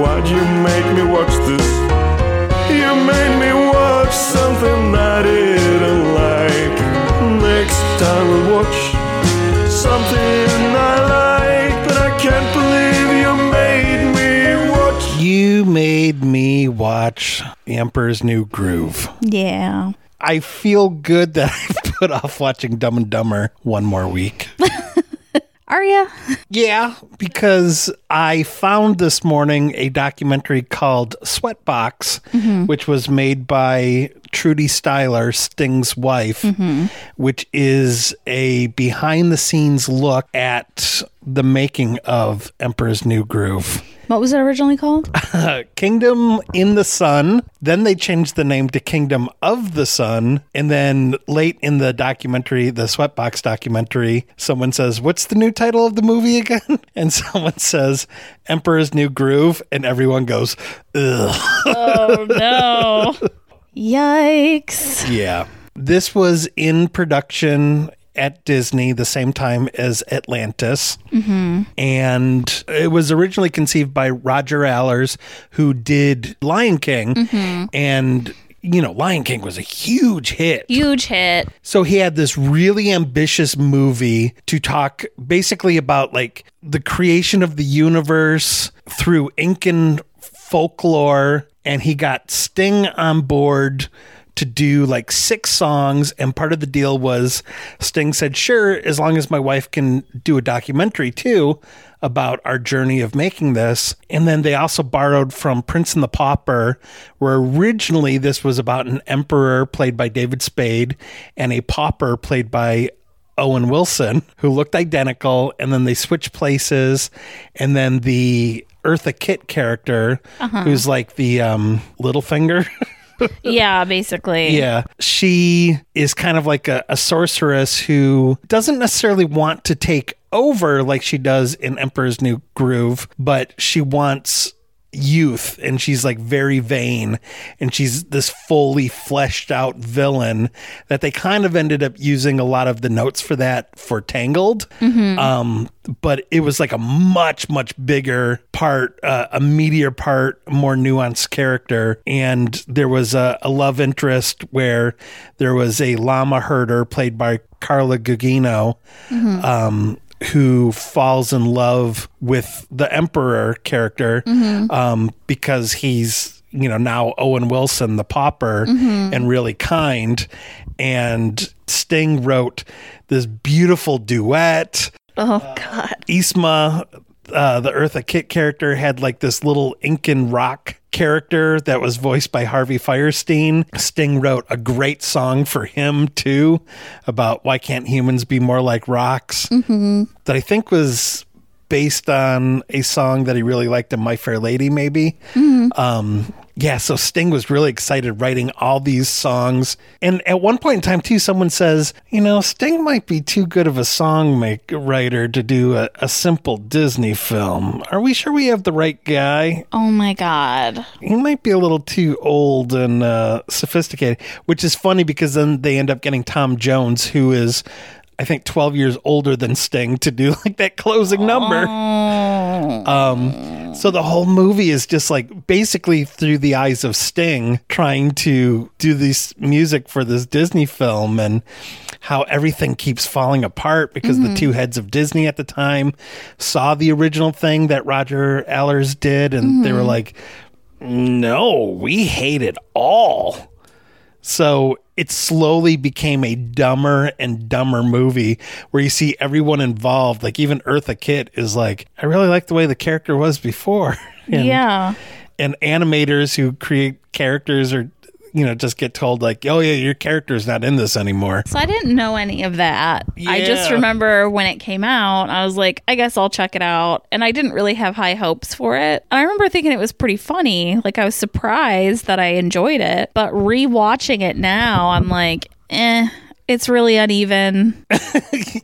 Why'd you make me watch this? You made me watch something I didn't like. Next time we'll watch something I like, but I can't believe you made me watch. You made me watch The Emperor's New Groove. Yeah. I feel good that I put off watching Dumb and Dumber one more week. Are you? Yeah, because I found this morning a documentary called Sweatbox, mm-hmm. which was made by Trudy Styler, Sting's wife, mm-hmm. which is a behind the scenes look at the making of Emperor's New Groove. What was it originally called? Kingdom in the Sun. Then they changed the name to Kingdom of the Sun. And then late in the documentary, the Sweatbox documentary, someone says, What's the new title of the movie again? And someone says, Emperor's New Groove. And everyone goes, Ugh. oh no. Yikes. Yeah. This was in production at Disney the same time as Atlantis. Mm-hmm. And it was originally conceived by Roger Allers, who did Lion King. Mm-hmm. And, you know, Lion King was a huge hit. Huge hit. So he had this really ambitious movie to talk basically about like the creation of the universe through Incan folklore. And he got Sting on board to do like six songs. And part of the deal was Sting said, sure, as long as my wife can do a documentary too about our journey of making this. And then they also borrowed from Prince and the Pauper, where originally this was about an emperor played by David Spade and a pauper played by Owen Wilson, who looked identical. And then they switched places. And then the Eartha Kitt character, who's like the um, little finger. Yeah, basically. Yeah. She is kind of like a, a sorceress who doesn't necessarily want to take over like she does in Emperor's New Groove, but she wants youth and she's like very vain and she's this fully fleshed out villain that they kind of ended up using a lot of the notes for that for Tangled. Um, but it was like a much, much bigger part, uh, a meatier part, more nuanced character. And there was a, a love interest where there was a llama herder played by Carla Gugino. Um, who falls in love with the emperor character mm-hmm. um, because he's you know now Owen Wilson the pauper mm-hmm. and really kind. And Sting wrote this beautiful duet. Oh uh, god. Yzma, uh, the Eartha Kitt character, had like this little Incan rock character that was voiced by Harvey Fierstein. Sting wrote a great song for him too about why can't humans be more like rocks that I think was based on a song that he really liked in My Fair Lady, maybe. Um, yeah, so Sting was really excited writing all these songs. And at one point in time, too, someone says, you know, Sting might be too good of a song make, writer to do a, a simple Disney film. Are we sure we have the right guy? Oh my god. He might be a little too old and uh, sophisticated, which is funny because then they end up getting Tom Jones, who is. I think 12 years older than Sting to do like that closing number. Um, so the whole movie is just like basically through the eyes of Sting trying to do this music for this Disney film and how everything keeps falling apart because the mm-hmm. two heads of Disney at the time saw the original thing that Roger Allers did and they were mm-hmm. like, no, we hate it all. So it slowly became a dumber and dumber movie where you see everyone involved, like even Eartha Kitt is like, I really like the way the character was before. And, yeah. And animators who create characters are, you know, just get told like, oh yeah, your character's not in this anymore. So I didn't know any of that. I just remember when it came out, I was like, I guess I'll check it out. And I didn't really have high hopes for it. And I remember thinking it was pretty funny. Like I was surprised that I enjoyed it. But rewatching it now, I'm like, eh, it's really uneven.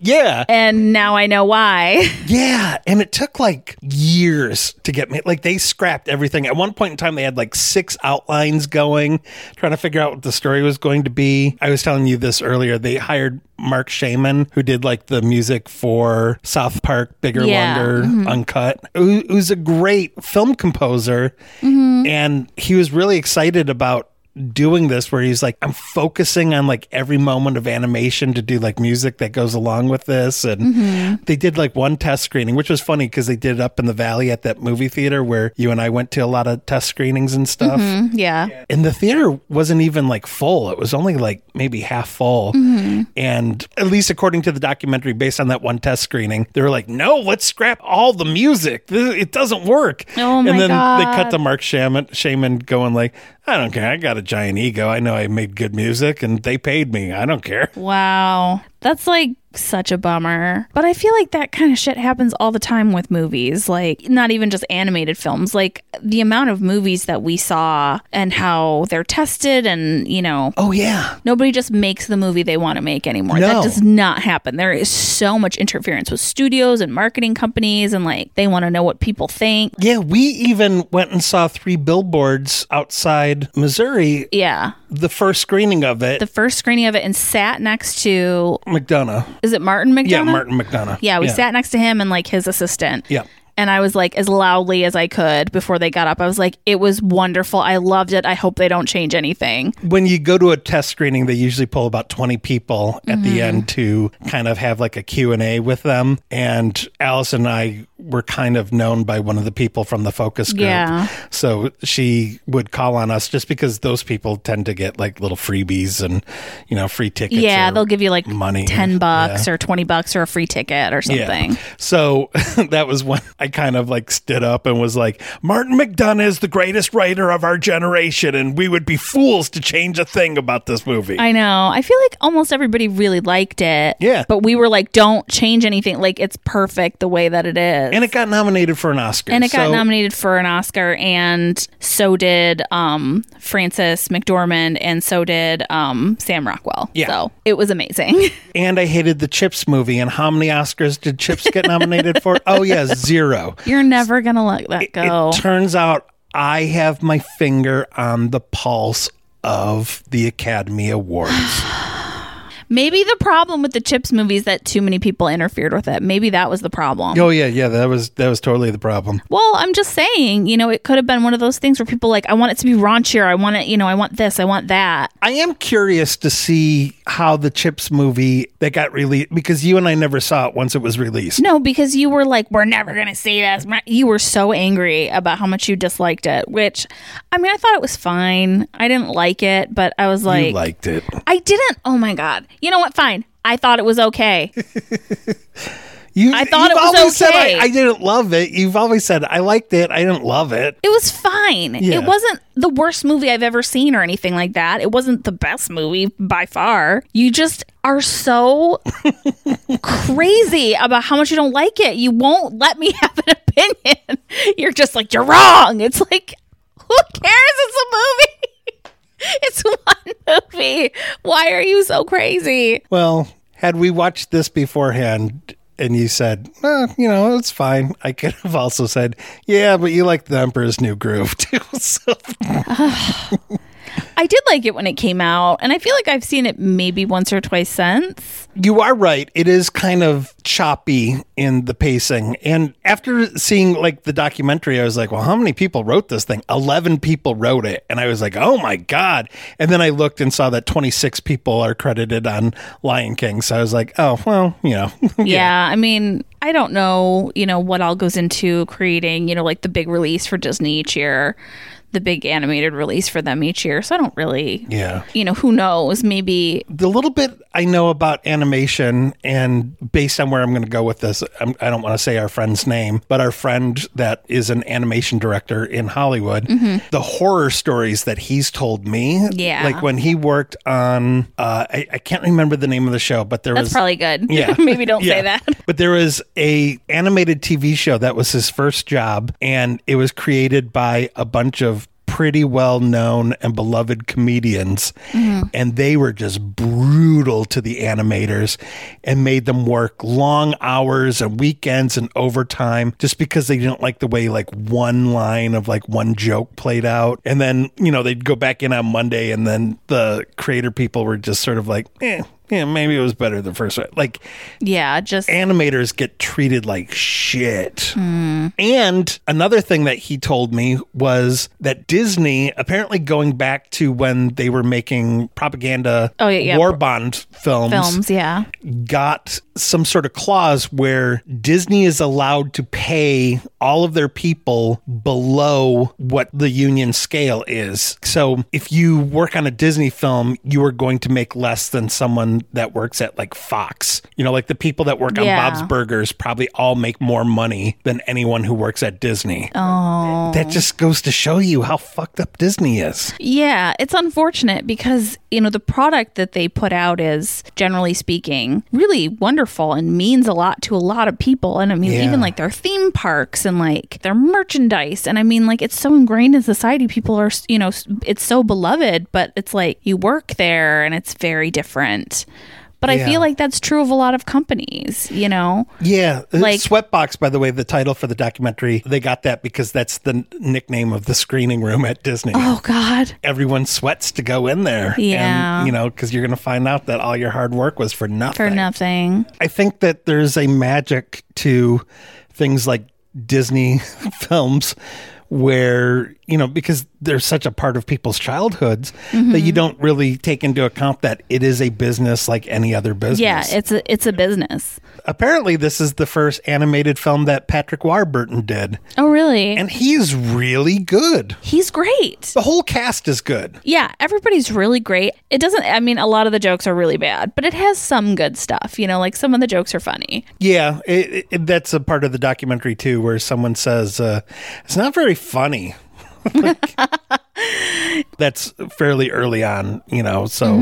Yeah. And now I know why. Yeah, and it took like years to get me. Like they scrapped everything. At one point in time, they had like six outlines going, trying to figure out what the story was going to be. I was telling you this earlier. They hired Marc Shaiman, who did like the music for South Park, Bigger Yeah, Wonder, mm-hmm. Uncut. Who, who's a great film composer, mm-hmm. and he was really excited about doing this where he's like i'm focusing on like every moment of animation to do like music that goes along with this. And mm-hmm. they did like one test screening which was funny because they did it up in the valley at that movie theater where you and i went to a lot of test screenings and stuff. Mm-hmm. Yeah. and the theater wasn't even like full. It was only like maybe half full. Mm-hmm. And at least according to the documentary based on that one test screening they were like no let's scrap all the music. It doesn't work. Oh my and then they cut to marc shaiman, shaiman going like i don't care. I got a giant ego. I know i made good music and they paid me. I don't care. Wow. That's like such a bummer. But I feel like that kind of shit happens all the time with movies, like not even just animated films, like the amount of movies that we saw and how they're tested and, you know, oh yeah Nobody just makes the movie they want to make anymore. No. That does not happen. There is so much interference with studios and marketing companies, and like they want to know what people think. yeah we even went and saw three billboards outside missouri Yeah. The first screening of it The first screening of it and sat next to, mcdonagh is it Martin McDonagh? yeah martin mcdonagh Yeah, we sat next to him and like his assistant. Yeah. And I was like as loudly as I could before they got up. I was like, it was wonderful. I loved it. I hope they don't change anything. when you go to a test screening they usually pull about 20 people at the Mm-hmm. end to kind of have like a q&a with them and alice and i were kind of known by one of the people from the focus group Yeah. so she would call on us just because those people tend to get like little freebies and you know free tickets yeah, they'll give you like money 10 bucks Yeah. or 20 bucks or a free ticket or something. Yeah. So that was when I kind of like stood up and was like, Martin McDonagh is the greatest writer of our generation, and we would be fools to change a thing about this movie. I know. I feel like almost everybody really liked it. Yeah. But we were like, don't change anything. Like, it's perfect the way that it is. And it got nominated for an Oscar. And it got So- nominated for an Oscar, and so did um, Frances McDormand, and so did um, Sam Rockwell. Yeah. So it was amazing. And I hated the Chips movie. And how many Oscars did Chips get nominated for? Oh, yeah, zero. You're never going to let that go. It turns out I have my finger on the pulse of the Academy Awards. Maybe the problem with the Chips movie is that too many people interfered with it. Maybe that was the problem. oh yeah, yeah, that was that was totally the problem. Well, I'm just saying, you know, it could have been one of those things where people like, I want it to be raunchier. I want it, you know, I want this, I want that. I am curious to see how the Chips movie that got released because you and I never saw it once it was released. No, because you were like, we're never going to see this. You were so angry about how much you disliked it, which, I mean, I thought it was fine. I didn't like it, but I was like, you like, liked it. I didn't. Oh my God. You know what? Fine. I thought it was okay. You, I thought it was always said okay. I, I didn't love it. You've always said I liked it. I didn't love it. It was fine. Yeah. It wasn't the worst movie I've ever seen or anything like that. It wasn't the best movie by far. You just are so crazy about how much you don't like it. You won't let me have an opinion. You're just like, you're wrong. It's like, who cares? It's a movie. It's one movie. Why are you so crazy? Well, had we watched this beforehand and you said, eh, you know, it's fine, I could have also said, yeah, but you like the Emperor's New Groove too. so, I did like it when it came out, and I feel like I've seen it maybe once or twice since. you are right. It is kind of choppy in the pacing. And after seeing like the documentary, I was like, well, how many people wrote this thing? 11 people wrote it. And I was like, oh my God. And then I looked and saw that 26 people are credited on Lion King. So I was like, oh, well, you know. Yeah. I mean, I don't know, you know, what all goes into creating, you know, like the big release for Disney each year. The big animated release for them each year. So I don't really, Yeah. you know, who knows? Maybe The little bit I know about animation, and based on where I'm going to go with this, I'm, I don't want to say our friend's name, but our friend that is an animation director in Hollywood, the horror stories that he's told me, Yeah. like when he worked on, uh, I, I can't remember the name of the show, but there that's was probably good. Yeah. Maybe don't say that. But there was a animated TV show that was his first job, and it was created by a bunch of pretty well known and beloved comedians. And they were just brutal to the animators and made them work long hours and weekends and overtime just because they didn't like the way like one line of like one joke played out. And then, you know, they'd go back in on Monday and then the creator people were just sort of like, eh, yeah, maybe it was better the first one. Like Yeah, just animators get treated like shit. And another thing that he told me was that Disney, apparently going back to when they were making propaganda Oh, yeah, yeah. war bond films, films. Yeah. got some sort of clause where Disney is allowed to pay all of their people below what the union scale is. So if you work on a Disney film, you are going to make less than someone that works at like Fox. You know, like the people that work on Yeah. Bob's Burgers probably all make more money than anyone who works at Disney. Oh. That just goes to show you how fucked up Disney is. Yeah, it's unfortunate because, you know, the product that they put out is, generally speaking, really wonderful and means a lot to a lot of people. And I mean, Yeah. even like their theme parks and like their merchandise. And I mean, like, it's so ingrained in society. People are, you know, it's so beloved, but it's like you work there and it's very different. But I feel like that's true of a lot of companies, you know? Yeah, Like- like Sweatbox. By the way, the title for the documentary they got that because that's the nickname of the screening room at Disney. Oh, God. Everyone sweats to go in there. Yeah. and, you know, because you're going to find out that all your hard work was for nothing. For nothing. I think that there's a magic to things like Disney films where, you know, because they're such a part of people's childhoods that you don't really take into account that it is a business like any other business. Yeah, it's a, it's a business. Apparently, this is the first animated film that Patrick Warburton did, Oh, really? and he's really good. He's great. The whole cast is good. Yeah, everybody's really great. It doesn't, I mean, a lot of the jokes are really bad, but it has some good stuff. You know, like some of the jokes are funny. Yeah, it, it, that's a part of the documentary too, where someone says uh, it's not very funny. Like, that's fairly early on, you know. So,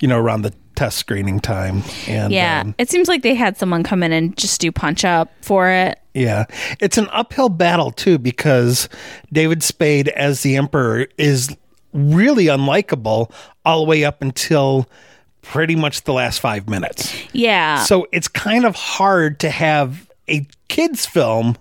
you know, around the test screening time, and Yeah. um, it seems like they had someone come in and just do punch up for it. Yeah. It's an uphill battle too because David Spade as the emperor is really unlikable all the way up until pretty much the last 5 minutes. Yeah. So it's kind of hard to have a kids film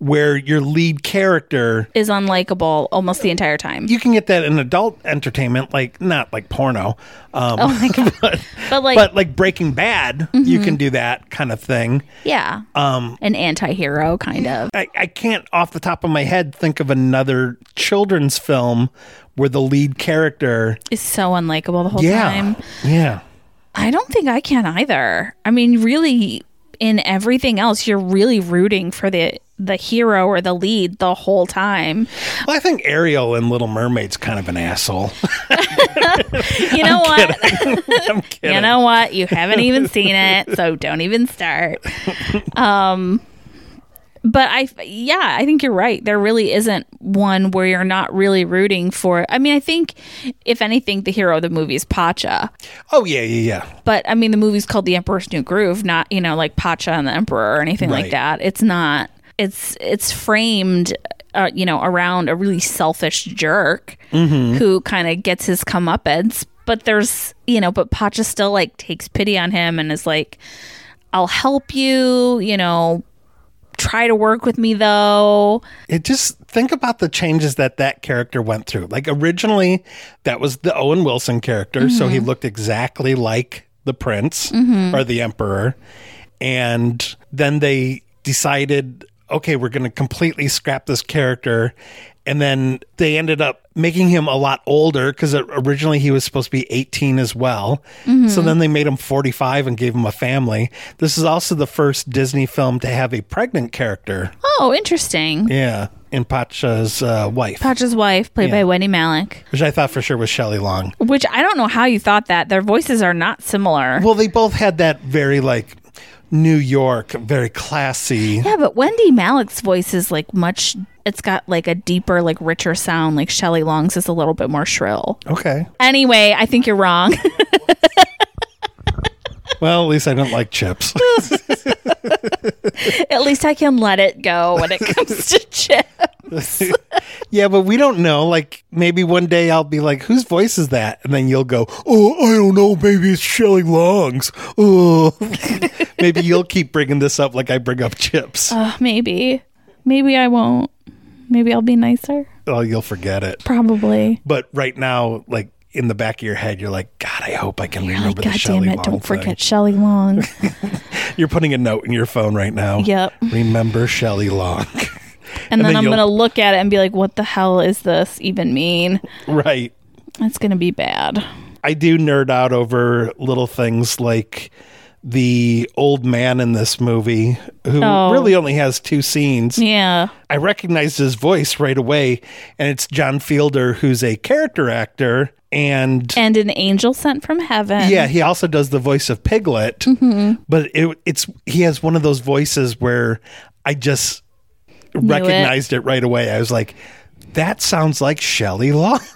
where your lead character is unlikable almost the entire time. you can get that in adult entertainment like not like porno um oh my God. but, But like, but like Breaking Bad you can do that kind of thing. yeah. Um, An anti hero, kind of. I, I can't off the top of my head think of another children's film where the lead character Is so unlikable the whole yeah time. yeah I don't think I can either. I mean, really, in everything else, you're really rooting for the the hero or the lead the whole time. well, I think Ariel in Little Mermaid's kind of an asshole You know what? I'm kidding You know what? You haven't even seen it, so don't even start. Um, but I, yeah, I think you're right. There really isn't one where you're not really rooting for. I mean, I think if anything, the hero of the movie is Pacha. oh yeah yeah yeah But I mean, the movie's called The Emperor's New Groove, not you know like Pacha and the Emperor or anything like that. It's not. It's it's framed. Uh, you know, around a really selfish jerk mm-hmm. who kind of gets his comeuppance. But there's, you know, but Pacha still like takes pity on him and is like, "I'll help you," you know, try to work with me though. it just think about the changes that that character went through like originally that was the Owen Wilson character so he mm-hmm. looked exactly like the prince mm-hmm. or the emperor and then they decided okay we're going to completely scrap this character And then they ended up making him a lot older because originally he was supposed to be 18 as well. So then they made him 45 and gave him a family. This is also the first Disney film to have a pregnant character. Oh, interesting. Yeah. In Pacha's uh, wife, Pacha's wife, played Yeah. by Wendy Malick, which I thought for sure was Shelley Long. which I don't know how you thought that. Their voices are not similar. Well, they both had that very like New York, very classy. yeah, but Wendy Malick's voice is like much. It's got like a deeper, like richer sound. Like Shelley Long's is a little bit more shrill. Okay. Anyway, I think you're wrong. Well, at least I don't like chips. At least I can let it go when it comes to Chip. yeah, but we don't know. Like maybe one day I'll be like, "Whose voice is that?" And then you'll go, "Oh, I don't know. Maybe it's Shelley Long's." Oh, maybe you'll keep bringing this up like I bring up chips. Uh, maybe, maybe I won't. Maybe I'll be nicer. oh, you'll forget it. Probably. But right now, like in the back of your head, you're like, "God, I hope I can You're remember like, the God Shelley damn it! Long Don't thing." forget Shelley Long. You're putting a note in your phone right now. Yep. Remember Shelley Long. And, then, then I'm gonna look at it and be like, "What the hell is this even mean?" right. It's gonna be bad. I do nerd out over little things like the old man in this movie who Oh. really only has two scenes. Yeah. I recognized his voice right away, and it's John Fiedler, who's a character actor. And And an angel sent from heaven. yeah, he also does the voice of Piglet. Mm-hmm. But it, it's he has one of those voices where I just. Recognized it. right away. I was like, that sounds like Shelley Long.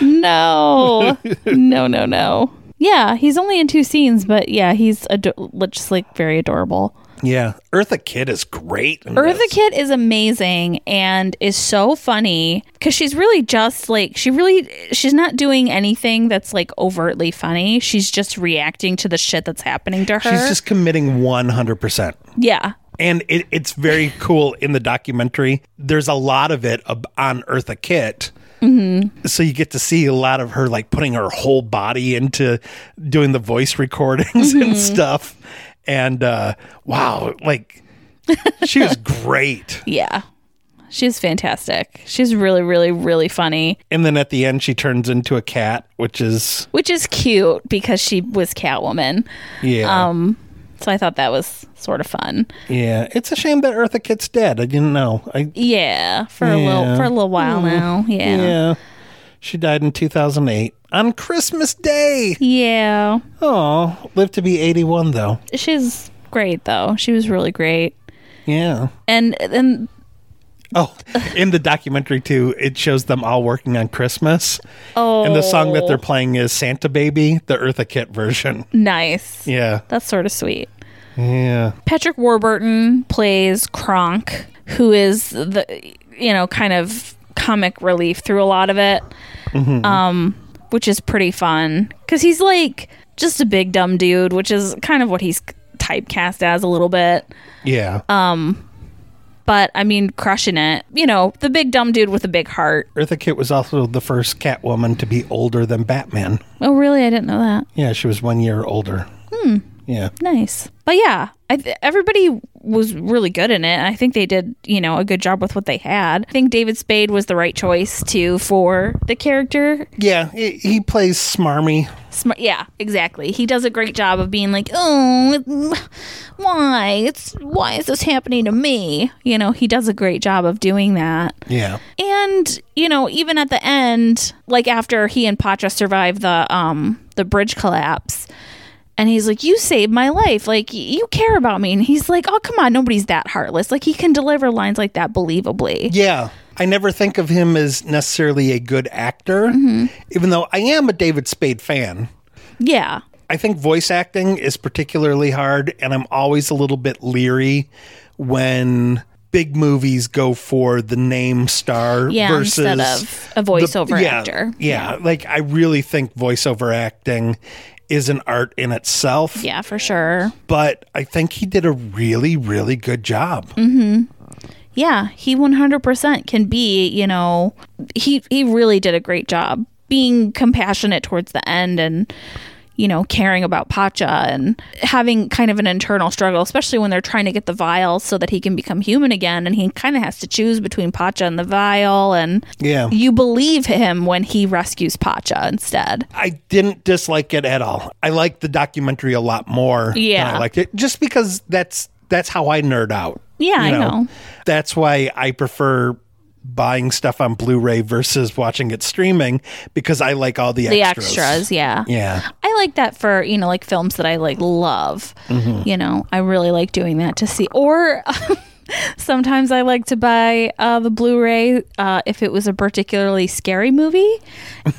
No. no, no, no. Yeah, he's only in two scenes, but yeah, he's ado- just like very adorable. yeah, Eartha Kitt is great. Eartha this. Kitt is amazing and is so funny because she's really just like she really she's not doing anything that's like overtly funny. She's just reacting to the shit that's happening to her. She's just committing 100%. yeah, And it, it's very cool in the documentary. There's a lot of it on Eartha Kitt. Mm-hmm. So you get to see a lot of her like putting her whole body into doing the voice recordings and stuff. And uh, wow, like she was great. yeah. She's fantastic. She's really, really, really funny, And then at the end, she turns into a cat, which is which is cute because she was Catwoman. yeah, Um, so I thought that was sort of fun. yeah. It's a shame that Eartha Kitt's dead. I didn't know. I Yeah, for a little for a little while hmm. now. Yeah. yeah. She died in 2008 on Christmas Day. Yeah. Oh, lived to be 81 though. She's great though. She was really great. Yeah. And and Oh, in the documentary too, it shows them all working on Christmas, oh and the song that they're oh. playing is "Santa Baby," the Eartha Kitt version. nice. Yeah, That's sort of sweet. Yeah, Patrick Warburton plays Kronk, who is the you know kind of comic relief through a lot of it, um, which is pretty fun because he's like just a big dumb dude, which is kind of what he's typecast as a little bit. yeah. Um, But I mean, crushing it. You know, the big dumb dude with a big heart. Eartha Kitt was also the first Catwoman to be older than Batman. Oh, really? I didn't know that. Yeah, she was one year older. Hmm. Yeah, Nice. But yeah, I th- everybody was really good in it. I think they did, you know, a good job with what they had. I think David Spade was the right choice too for the character. yeah. He, he plays smarmy. Smart, yeah, exactly. He does a great job of being like, "Oh, why? It's why is this happening to me?" You know, he does a great job of doing that. Yeah, And, you know, even at the end, like after he and Pacha survive the um the bridge collapse, and he's like, "You saved my life. Like you care about me." And he's like, "Oh, come on, nobody's that heartless." Like he can deliver lines like that believably. yeah. I never think of him as necessarily a good actor, mm-hmm. even though I am a David Spade fan. Yeah. I think voice acting is particularly hard, and I'm always a little bit leery when big movies go for the name star Yeah, versus instead of a voiceover yeah, actor. Yeah, like I really think voiceover acting is an art in itself, Yeah, for sure. but I think he did a really, really good job. Mm. Yeah, he 100% can be, you know, he he really did a great job being compassionate towards the end and you know, caring about Pacha and having kind of an internal struggle, especially when they're trying to get the vial so that he can become human again. And he kind of has to choose between Pacha and the vial. And Yeah. you believe him when he rescues Pacha instead. I didn't dislike it at all. I liked the documentary a lot more. than Yeah. I liked it just because that's that's how I nerd out. Yeah, I know. That's why I prefer buying stuff on Blu-ray versus watching it streaming because I like all the The extras. extras, yeah. Yeah. I like that for, you know, like films that I like love. Mm-hmm. You know, I really like doing that to see. Or sometimes I like to buy uh, the Blu ray uh, if it was a particularly scary movie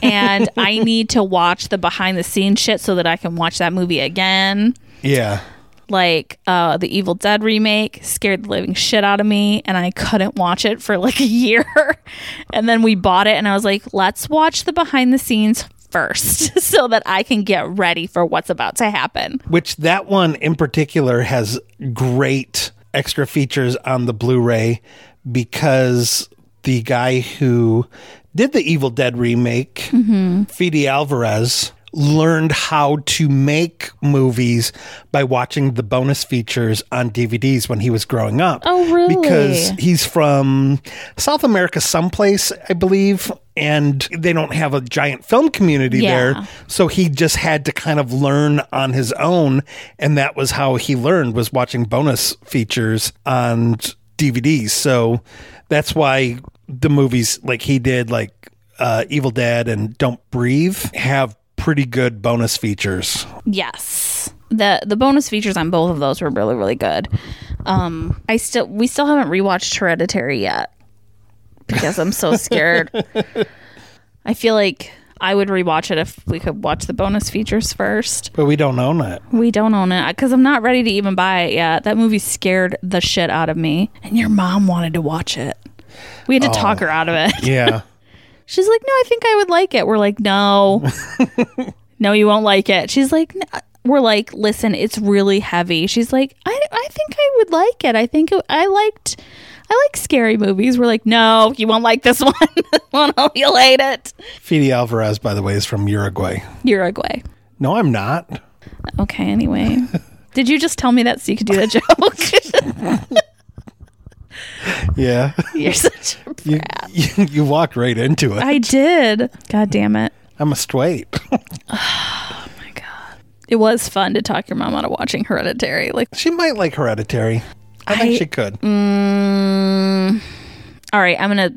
and I need to watch the behind the scenes shit so that I can watch that movie again. Yeah. Like uh, the Evil Dead remake scared the living shit out of me, and I couldn't watch it for like a year. and then we bought it, and I was like, let's watch the behind the scenes first so that I can get ready for what's about to happen. Which that one in particular has great extra features on the Blu-ray because the guy who did the Evil Dead remake, Fede Alvarez, learned how to make movies by watching the bonus features on DVDs when he was growing up. Oh, really? Because he's from South America someplace, I believe, and they don't have a giant film community Yeah. there. So he just had to kind of learn on his own, and that was how he learned was watching bonus features on DVDs. So that's why the movies like he did, like uh, Evil Dead and Don't Breathe, have pretty good bonus features. Yes. The the bonus features on both of those were really really good. Um I still we still haven't rewatched Hereditary yet because I'm so scared. I feel like I would rewatch it if we could watch the bonus features first. But we don't own it. We don't own it because I'm not ready to even buy it yet. That movie scared the shit out of me, and your mom wanted to watch it. We had to talk her out of it. Yeah. She's like, no, I think I would like it. We're like, no, no, you won't like it. She's like, "N-" we're like, listen, it's really heavy. She's like, I, I think I would like it. I think it, I liked, I like scary movies. We're like, no, you won't like this one. Hope you'll hate it. Fede Alvarez, by the way, is from Uruguay. Uruguay. No, I'm not. Okay. Anyway, did you just tell me that so you could do that joke? Yeah. You're such a You, you, you walked right into it. I did. God damn it. I'm a straight. Oh my God. It was fun to talk your mom out of watching Hereditary. Like, she might like Hereditary. I think she could. Mm, all right, I'm gonna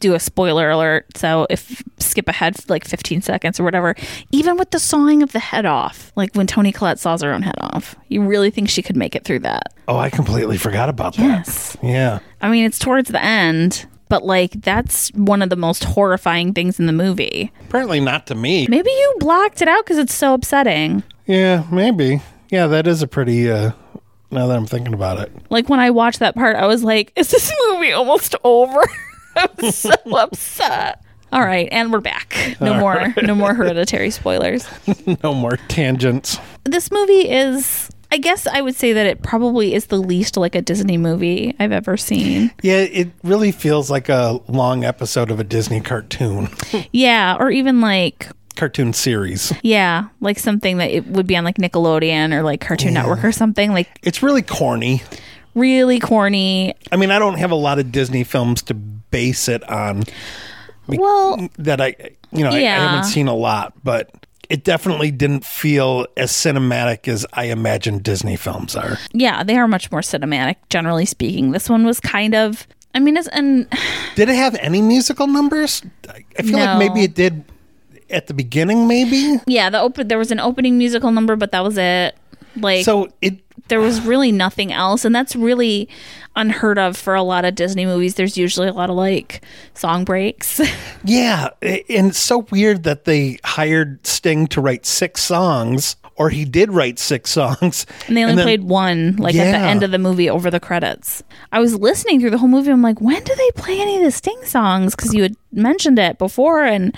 do a spoiler alert. So if skip ahead for like 15 seconds or whatever, even with the sawing of the head off, like when Toni Collette saws her own head off, you really think she could make it through that? Oh, I completely forgot about that. Yes. Yeah. I mean, it's towards the end, but like that's one of the most horrifying things in the movie. Apparently not to me. Maybe you blocked it out because it's so upsetting. Yeah, maybe. Yeah, that is a pretty uh now that I'm thinking about it. Like when I watched that part, I was like, is this movie almost over? I was so upset. All right, and we're back. No more no more hereditary spoilers. No more tangents. This movie is I guess I would say that it probably is the least like a Disney movie I've ever seen. Yeah, it really feels like a long episode of a Disney cartoon. Yeah, or even like cartoon series. yeah, like something that it would be on like Nickelodeon or like Cartoon Network or something like It's really corny. really corny. I mean, I don't have a lot of Disney films to base it on Well, that I, you know, I, I haven't seen a lot, but it definitely didn't feel as cinematic as I imagine Disney films are. yeah, they are much more cinematic generally speaking. This one was kind of I mean, it's and Did it have any musical numbers? I I feel like maybe it did at the beginning, maybe. yeah, the open there was an opening musical number, but that was it. Like So it there was really nothing else, and that's really unheard of for a lot of Disney movies. There's usually a lot of like song breaks. Yeah, and it's so weird that they hired Sting to write six songs, or he did write six songs, And they only then- played one, like at the end of the movie over the credits. I was listening through the whole movie. I'm like, when do they play any of the Sting songs? Because you had mentioned it before. And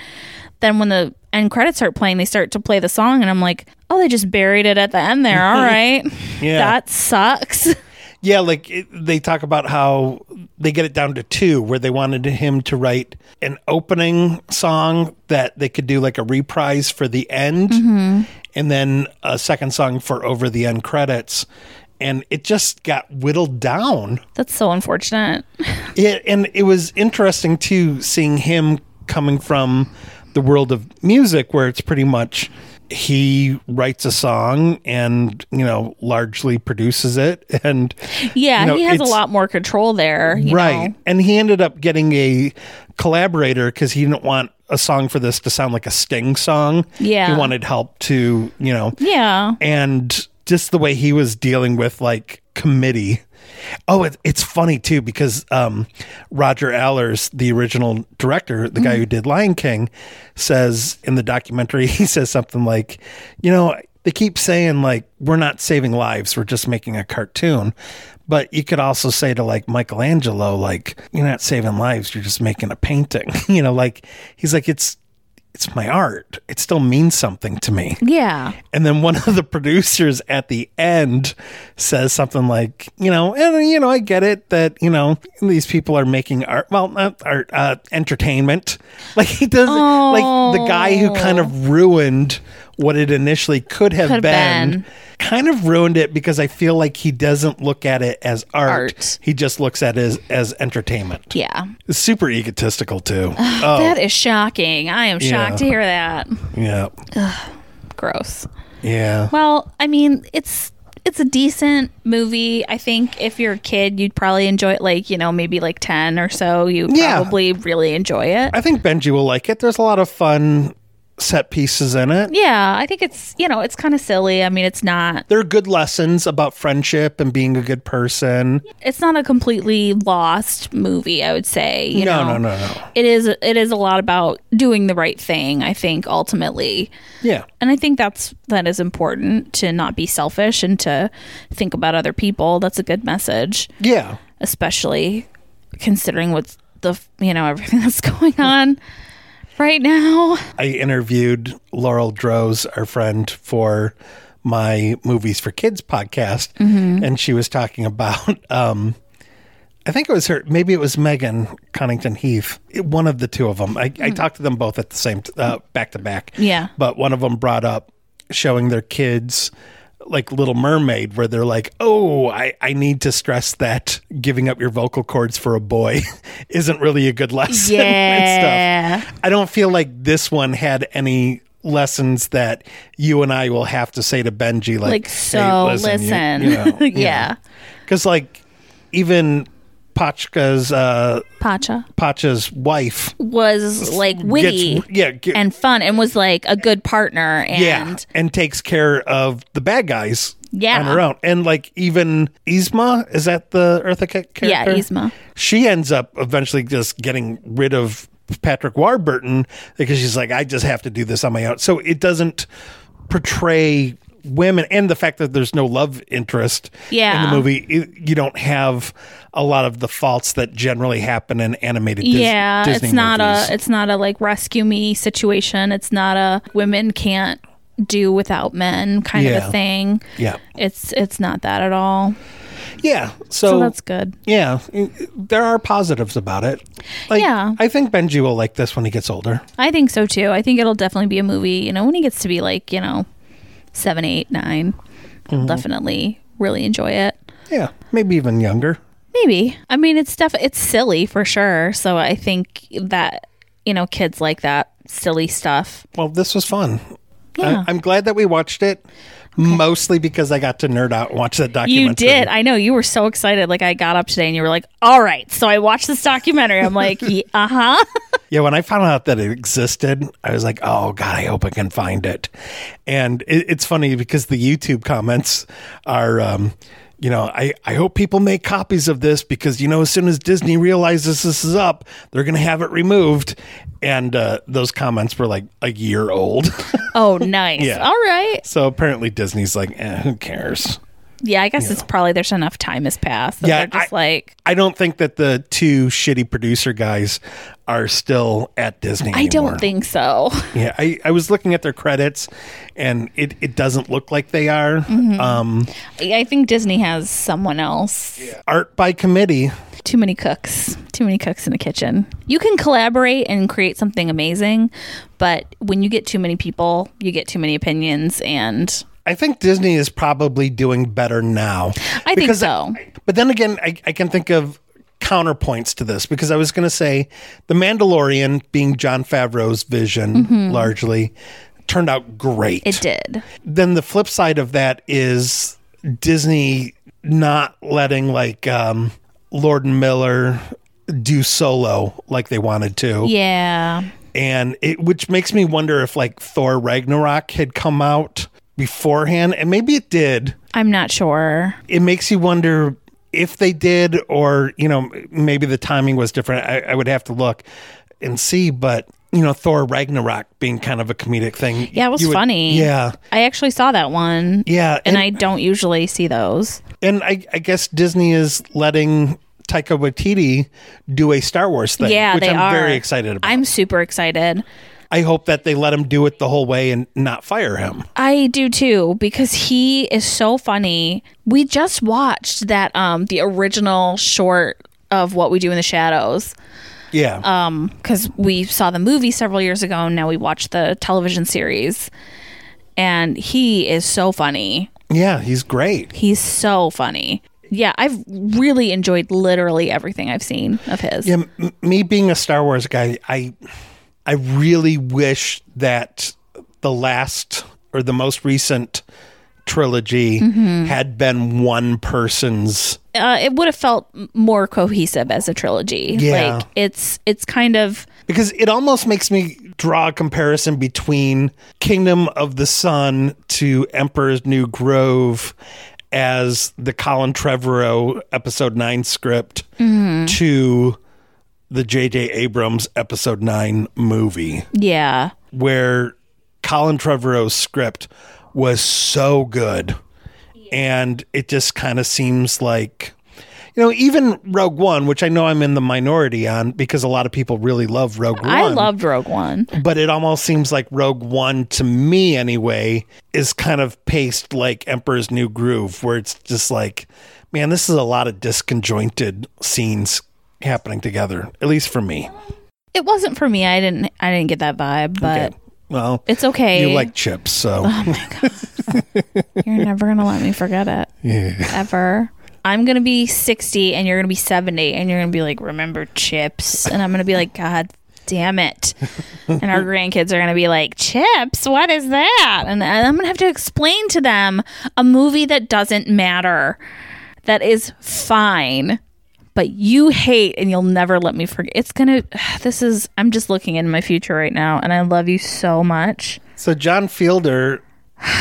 then when the end credits start playing, they start to play the song. And I'm like, oh, they just buried it at the end there. All right. Yeah. That sucks. Yeah, like it, they talk about how they get it down to two, where they wanted him to write an opening song that they could do like a reprise for the end, mm-hmm. and then a second song for over the end credits. And it just got whittled down. That's so unfortunate. It, and it was interesting too, seeing him coming from the world of music, where it's pretty much he writes a song and you know largely produces it and Yeah, you know, he has a lot more control there. you right know. and he ended up getting a collaborator because he didn't want a song for this to sound like a sting song Yeah. he wanted help to you know Yeah. and just the way he was dealing with like committee oh it, it's funny too because um, roger allers the original director the guy who did lion king says in the documentary he says something like you know they keep saying like we're not saving lives we're just making a cartoon. But you could also say to like michelangelo like you're not saving lives you're just making a painting. You know like he's like it's it's my art it still means something to me Yeah. and then one of the producers at the end says something like, you know, and you know, I get it that you know these people are making art, well, not art, uh, entertainment. Like he does, like the guy who kind of ruined what it initially could have Could been, been. kind of ruined it because I feel like he doesn't look at it as art. Art. He just looks at it as, as entertainment. Yeah. It's super egotistical too. oh, That is shocking. I am shocked Yeah. to hear that. yeah, Gross. yeah. Well, I mean, it's it's a decent movie. I think if you're a kid, you'd probably enjoy it. Like you know, maybe like ten or so. You Yeah. probably really enjoy it. I think Benji will like it. There's a lot of fun set pieces in it. yeah, I think it's you know it's kind of silly. I mean, it's not There are good lessons about friendship and being a good person. it's not a completely lost movie. I would say. You no, know? no, no, no. It is. It is a lot about doing the right thing. I think ultimately. Yeah. and i think that's that is important to not be selfish and to think about other people that's a good message Yeah. especially considering what's the you know everything that's going on right now I interviewed Laurel Droz, our friend, for my Movies for Kids podcast. And she was talking about, um, I think it was her, maybe it was Megan Connington Heath, one of the two of them. I, I talked to them both at the same, t- uh, back to back. Yeah. But one of them brought up showing their kids like Little Mermaid, where they're like, oh, I, I need to stress that giving up your vocal cords for a boy isn't really a good lesson. yeah. I don't feel like this one had any lessons that you and I will have to say to Benji, like, like so listen, yeah. Because like even Pachka's uh, pacha Pacha's wife was like witty gets yeah ge- and fun and was like a good partner and yeah and takes care of the bad guys Yeah. on her own and like even Yzma is that the Eartha character Yeah, Yzma. she ends up eventually just getting rid of Patrick Warburton because she's like I just have to do this on my own so it doesn't portray women and the fact that there's no love interest in the movie it, you don't have a lot of the faults that generally happen in animated Dis- yeah Disney it's not movies. a it's not a like rescue me situation. It's not a women can't do without men kind of a thing. Yeah. It's it's not that at all. Yeah so, so, that's good. yeah there are positives about it. Like Yeah. i think benji will like this when he gets older. I think so too. I think it'll definitely be a movie you know when he gets to be like you know seven eight nine. Mm-hmm. Definitely really enjoy it. Yeah maybe even younger. Maybe. I mean it's def- it's silly for sure. So i think that you know kids like that silly stuff. Well this was fun. Yeah. I, i'm glad that we watched it mostly because i got to nerd out and watch that documentary You did. I know. You were so excited. Like I got up today and you were like, "All right." So I watched this documentary. I'm like, "Uh huh." Yeah, when I found out that it existed, I was like, "Oh God, I hope I can find it." And it, it's funny because the YouTube comments are, um, you know, I I hope people make copies of this because you know as soon as Disney realizes this is up, they're gonna have it removed. And uh, those comments were like a year old, Oh, nice. Yeah. All right. so apparently Disney's like, eh, who cares? Yeah, I guess it's probably there's enough time has passed. That Yeah, they're just I- like I don't think that the two shitty producer guys are still at Disney. I anymore. don't think so. Yeah, I, I was looking at their credits, and it, it doesn't look like they are. Mm-hmm. Um, I think Disney has someone else. art by committee. Too many cooks. Too many cooks in the kitchen. You can collaborate and create something amazing, but when you get too many people, you get too many opinions and I think Disney is probably doing better now. I think so. but then again, I, I can think of counterpoints to this because I was going to say The Mandalorian, being Jon Favreau's vision largely, turned out great. Mm-hmm. It did. then the flip side of that is Disney not letting like um, Lord and Miller do solo like they wanted to. Yeah. And it which makes me wonder if like Thor Ragnarok had come out beforehand and maybe it did. I'm not sure. It makes you wonder if they did or you know maybe the timing was different. I, I would have to look and see but you know Thor Ragnarok being kind of a comedic thing. Yeah, it was would- funny. Yeah. I actually saw that one. Yeah, And, and- I don't usually see those. And I, I guess Disney is letting Taika Waititi do a Star Wars thing, Yeah, which they I'm are. very excited about. I'm super excited. I hope that they let him do it the whole way and not fire him. I do too because he is so funny. We just watched that um the original short of What We Do in the Shadows Yeah. um cuz we saw the movie several years ago and now we watched the television series. And he is so funny. yeah, he's great. He's so funny. Yeah, I've really enjoyed literally everything I've seen of his. Yeah, m- me being a Star Wars guy, I I really wish that the last or the most recent trilogy Mm-hmm. had been one person's Uh, it would have felt more cohesive as a trilogy. Yeah. Like it's it's kind of because it almost makes me draw a comparison between Kingdom of the Sun to Emperor's New Groove as the Colin Trevorrow episode 9 script to the JJ Abrams episode 9 movie yeah. where Colin Trevorrow's script was so good and it just kind of seems like you know even Rogue One which I know I'm in the minority on because a lot of people really love Rogue One I loved Rogue One. but it almost seems like Rogue One to me anyway is kind of paced like Emperor's New Groove where it's just like man this is a lot of disconjointed scenes happening together at least for me It wasn't for me. I didn't I didn't get that vibe, but Okay. well it's okay. you like chips so oh, You're never gonna let me forget it. Yeah. Ever. I'm gonna be 60 and you're gonna be 70 and you're gonna be like, remember chips? And I'm gonna be like, God damn it. And our grandkids are gonna be like, Chips, what is that? And, and I'm gonna have to explain to them a movie that doesn't matter, that is fine. But you hate and you'll never let me forget. It's gonna. This is. I'm just looking in my future right now, and I love you so much. So John Fiedler,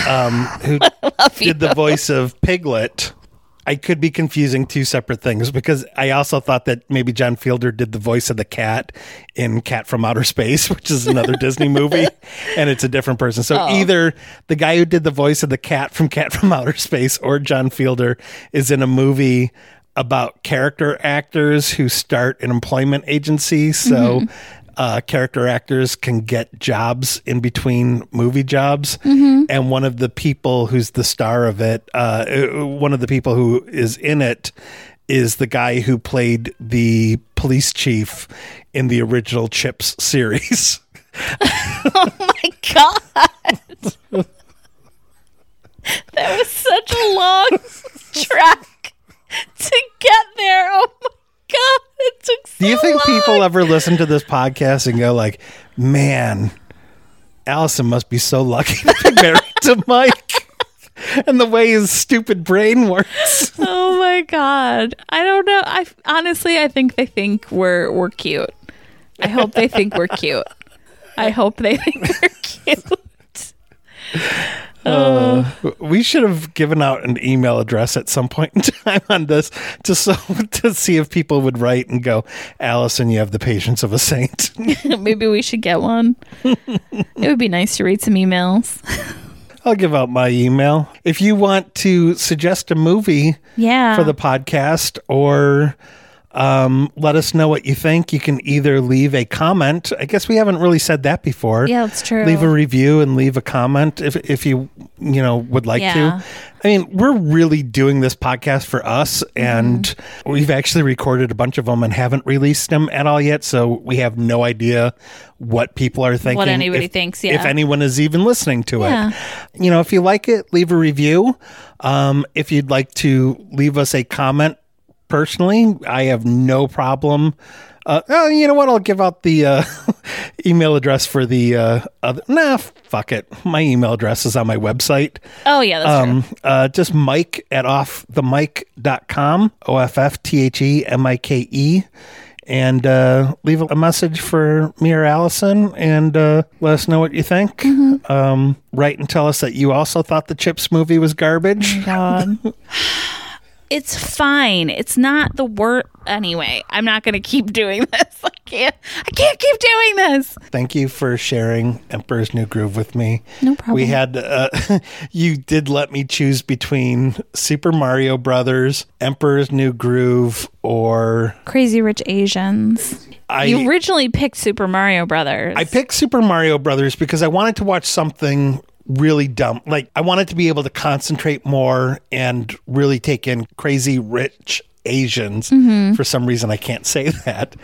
um, who did the voice of Piglet, I could be confusing two separate things because I also thought that maybe John Fiedler did the voice of the cat in Cat from Outer Space, which is another Disney movie, and it's a different person. So either the guy who did the voice of the cat from Cat from Outer Space or John Fiedler is in a movie about character actors who start an employment agency. So uh, character actors can get jobs in between movie jobs. And one of the people who's the star of it, uh, uh, one of the people who is in it, is the guy who played the police chief in the original Chips series. Oh my god that was such a long track to get there. Oh my god. It took so Do you think long. people ever listen to this podcast and go like, "Man, Allison must be so lucky to be married to Mike," and the way his stupid brain works? oh my god. I don't know. I honestly i think they think we're we're cute. I hope they think we're cute. I hope they think we're cute Uh. Uh, we should have given out an email address at some point in time on this to so to see if people would write and go, "Allison, you have the patience of a saint." maybe we should get one it would be nice to read some emails I'll give out my email. If you want to suggest a movie Yeah. for the podcast or um, let us know what you think, you can either leave a comment. I guess we haven't really said that before. Yeah, that's true. Leave a review and leave a comment if if you you know would like Yeah. to. I mean, we're really doing this podcast for us, and Mm-hmm. we've actually recorded a bunch of them and haven't released them at all yet. So we have no idea what people are thinking. What anybody if- thinks, If anyone is even listening to Yeah. it. You know, if you like it, leave a review. Um, if you'd like to leave us a comment personally, I have no problem. Uh, oh, you know what? I'll give out the uh, email address for the uh, other. Nah, fuck it. My email address is on my website. oh yeah, that's true. Um, uh, just Mike at offthemike.com, O F F T H E M I K E. And uh, leave a message for me or Allison and uh, let us know what you think. Mm-hmm. Um, write and tell us that you also thought the Chips movie was garbage. God. it's fine. It's not the worst. Anyway, I'm not going to keep doing this. I can't. I can't keep doing this. Thank you for sharing Emperor's New Groove with me. No problem. We had uh, you did let me choose between Super Mario Brothers, Emperor's New Groove, or Crazy Rich Asians. I. you originally picked Super Mario Brothers. I picked Super Mario Brothers because I wanted to watch something really dumb. Like I wanted to be able to concentrate more and really take in Crazy Rich Asians. Mm-hmm. For some reason, I can't say that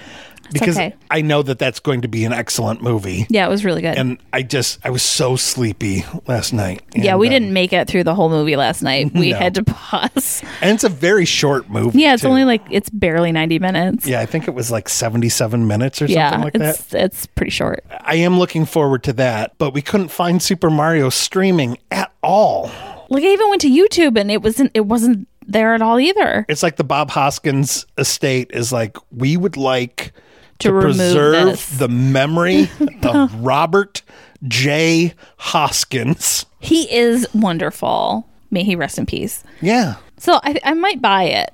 because okay. I know that that's going to be an excellent movie. yeah, it was really good. and I just I was so sleepy last night. yeah, we um, didn't make it through the whole movie last night. We No. had to pause. and it's a very short movie. Yeah, it's too. only like it's barely 90 minutes. yeah, I think it was like seventy-seven minutes or something Yeah, like that. it's it's pretty short. I am looking forward to that, but we couldn't find Super Mario streaming at all. Like I even went to YouTube and it wasn't it wasn't there at all either. It's like the Bob Hoskins estate is like we would like To to, preserve this. the memory of Robert J. Hoskins. He is wonderful. May he rest in peace. Yeah. So I I might buy it.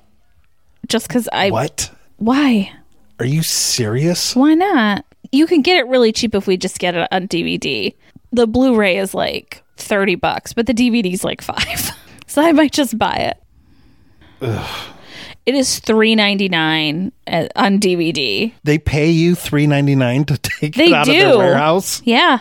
Just cuz I What? Why? Are you serious? Why not? You can get it really cheap if we just get it on DVD. The Blu-ray is like 30 bucks, but the DVD's like 5. so I might just buy it. It is 3.99 on DVD. They pay you three ninety nine to take They it out of their warehouse. Yeah.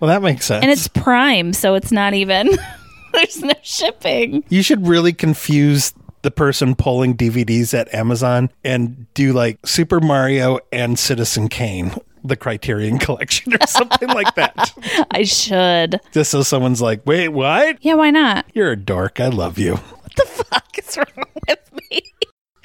Well, that makes sense. And it's Prime, so it's not even there's no shipping. you should really confuse the person pulling DVDs at Amazon and do like Super Mario and Citizen Kane, the Criterion Collection, or something like that. I should. Just so someone's like, "Wait, what? Yeah, why not? You're a dork. I love you." What the fuck is wrong with?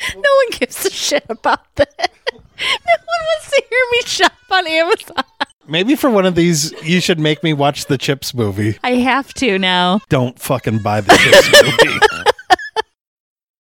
No one gives a shit about that. No one wants to hear me shop on Amazon. Maybe for one of these, you should make me watch the Chips movie. I have to now. Don't fucking buy the Chips movie.